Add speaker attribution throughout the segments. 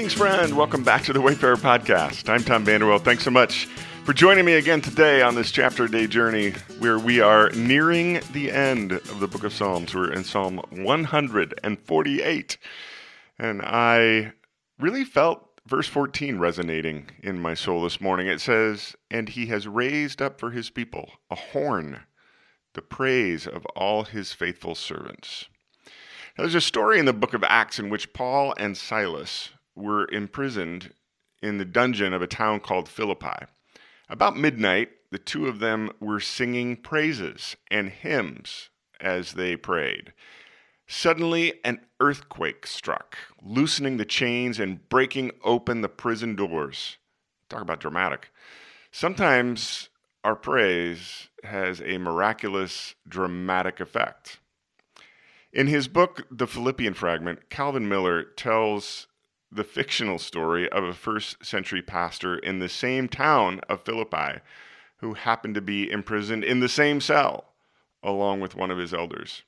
Speaker 1: Greetings, friend. Welcome back to the Wayfarer Podcast. I'm Tom Vanderwell. Thanks so much for joining me again today on this chapter day journey where we are nearing the end of the book of Psalms. We're in Psalm 148. And I really felt verse 14 resonating in my soul this morning. It says, And he has raised up for his people a horn, the praise of all his faithful servants. Now, there's a story in the book of Acts in which Paul and Silas were imprisoned in the dungeon of a town called Philippi. About midnight, the two of them were singing praises and hymns as they prayed. Suddenly, an earthquake struck, loosening the chains and breaking open the prison doors. Talk about dramatic. Sometimes our praise has a miraculous, dramatic effect. In his book, The Philippian Fragment, Calvin Miller tells the fictional story of a first century pastor in the same town of Philippi who happened to be imprisoned in the same cell along with one of his elders.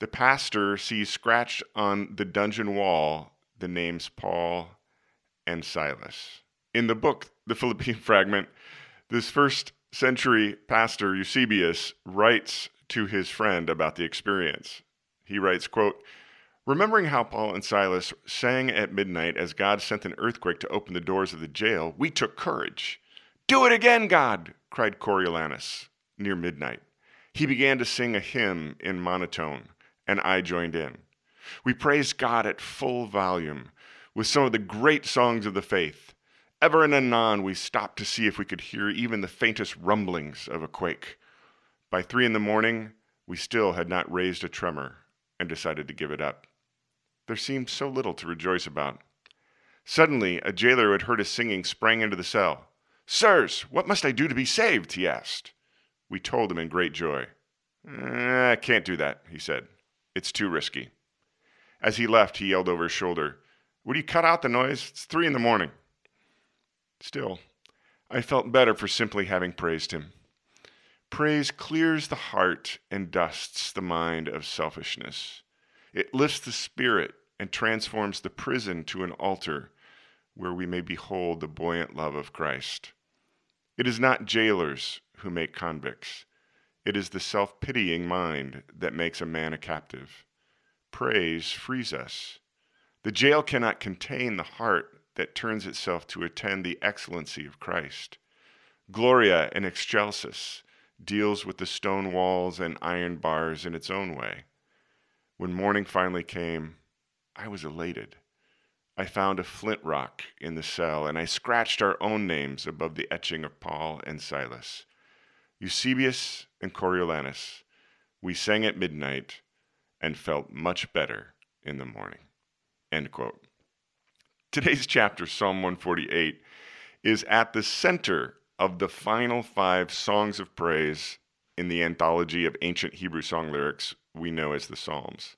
Speaker 1: The pastor sees scratched on the dungeon wall the names Paul and Silas. In the book, The Philippine Fragment, this first century pastor Eusebius writes to his friend about the experience. He writes, quote, Remembering how Paul and Silas sang at midnight as God sent an earthquake to open the doors of the jail, we took courage. Do it again, God, cried Coriolanus near midnight. He began to sing a hymn in monotone, and I joined in. We praised God at full volume with some of the great songs of the faith. Ever and anon, we stopped to see if we could hear even the faintest rumblings of a quake. By three in the morning, we still had not raised a tremor and decided to give it up. There seemed so little to rejoice about. Suddenly, a jailer who had heard us singing sprang into the cell. Sirs, what must I do to be saved? he asked. We told him in great joy. Eh, I can't do that, he said. It's too risky. As he left, he yelled over his shoulder, Would you cut out the noise? It's three in the morning. Still, I felt better for simply having praised him. Praise clears the heart and dusts the mind of selfishness. It lifts the spirit and transforms the prison to an altar where we may behold the buoyant love of Christ. It is not jailers who make convicts. It is the self pitying mind that makes a man a captive. Praise frees us. The jail cannot contain the heart that turns itself to attend the excellency of Christ. Gloria in Excelsis deals with the stone walls and iron bars in its own way. When morning finally came, I was elated. I found a flint rock in the cell, and I scratched our own names above the etching of Paul and Silas. Eusebius and Coriolanus, we sang at midnight and felt much better in the morning. End quote. Today's chapter, Psalm 148, is at the center of the final five songs of praise in the anthology of ancient Hebrew song lyrics we know as the Psalms.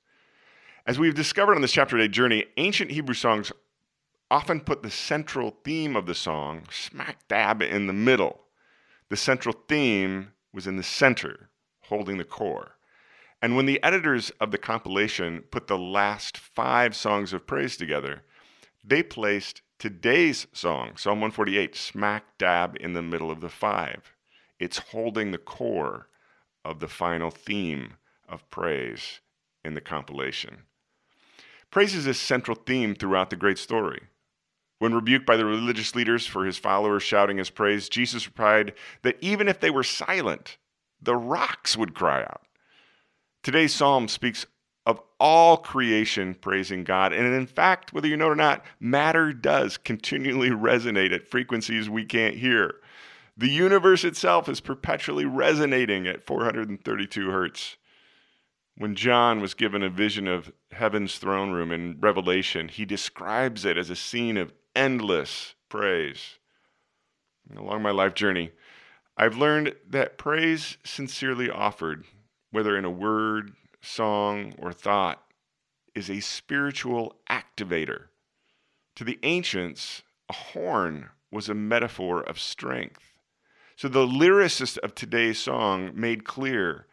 Speaker 1: As we've discovered on this chapter day journey, ancient Hebrew songs often put the central theme of the song smack dab in the middle. The central theme was in the center, holding the core. And when the editors of the compilation put the last five songs of praise together, they placed today's song, Psalm 148, smack dab in the middle of the five. It's holding the core of the final theme of praise in the compilation. Praise is a central theme throughout the great story. When rebuked by the religious leaders for his followers shouting his praise, Jesus replied that even if they were silent, the rocks would cry out. Today's psalm speaks of all creation praising God. And in fact, whether you know it or not, matter does continually resonate at frequencies we can't hear. The universe itself is perpetually resonating at 432 hertz. When John was given a vision of heaven's throne room in Revelation, he describes it as a scene of endless praise. Along my life journey, I've learned that praise sincerely offered, whether in a word, song, or thought, is a spiritual activator. To the ancients, a horn was a metaphor of strength. So the lyricist of today's song made clear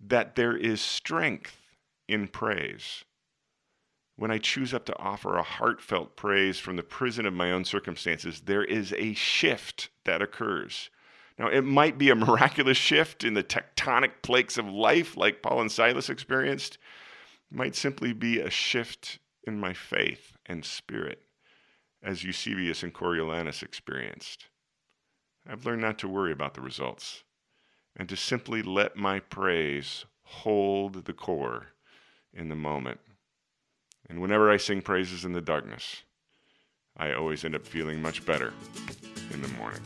Speaker 1: that there is strength in praise. when I choose up to offer a heartfelt praise from the prison of my own circumstances, there is a shift that occurs. Now, it might be a miraculous shift in the tectonic plates of life like Paul and Silas experienced. It might simply be a shift in my faith and spirit, as Eusebius and Coriolanus experienced. I've learned not to worry about the results and to simply let my praise hold the core in the moment. And whenever I sing praises in the darkness, I always end up feeling much better in the morning.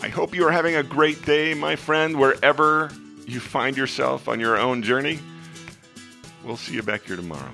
Speaker 1: I hope you are having a great day, my friend, wherever you find yourself on your own journey. We'll see you back here tomorrow.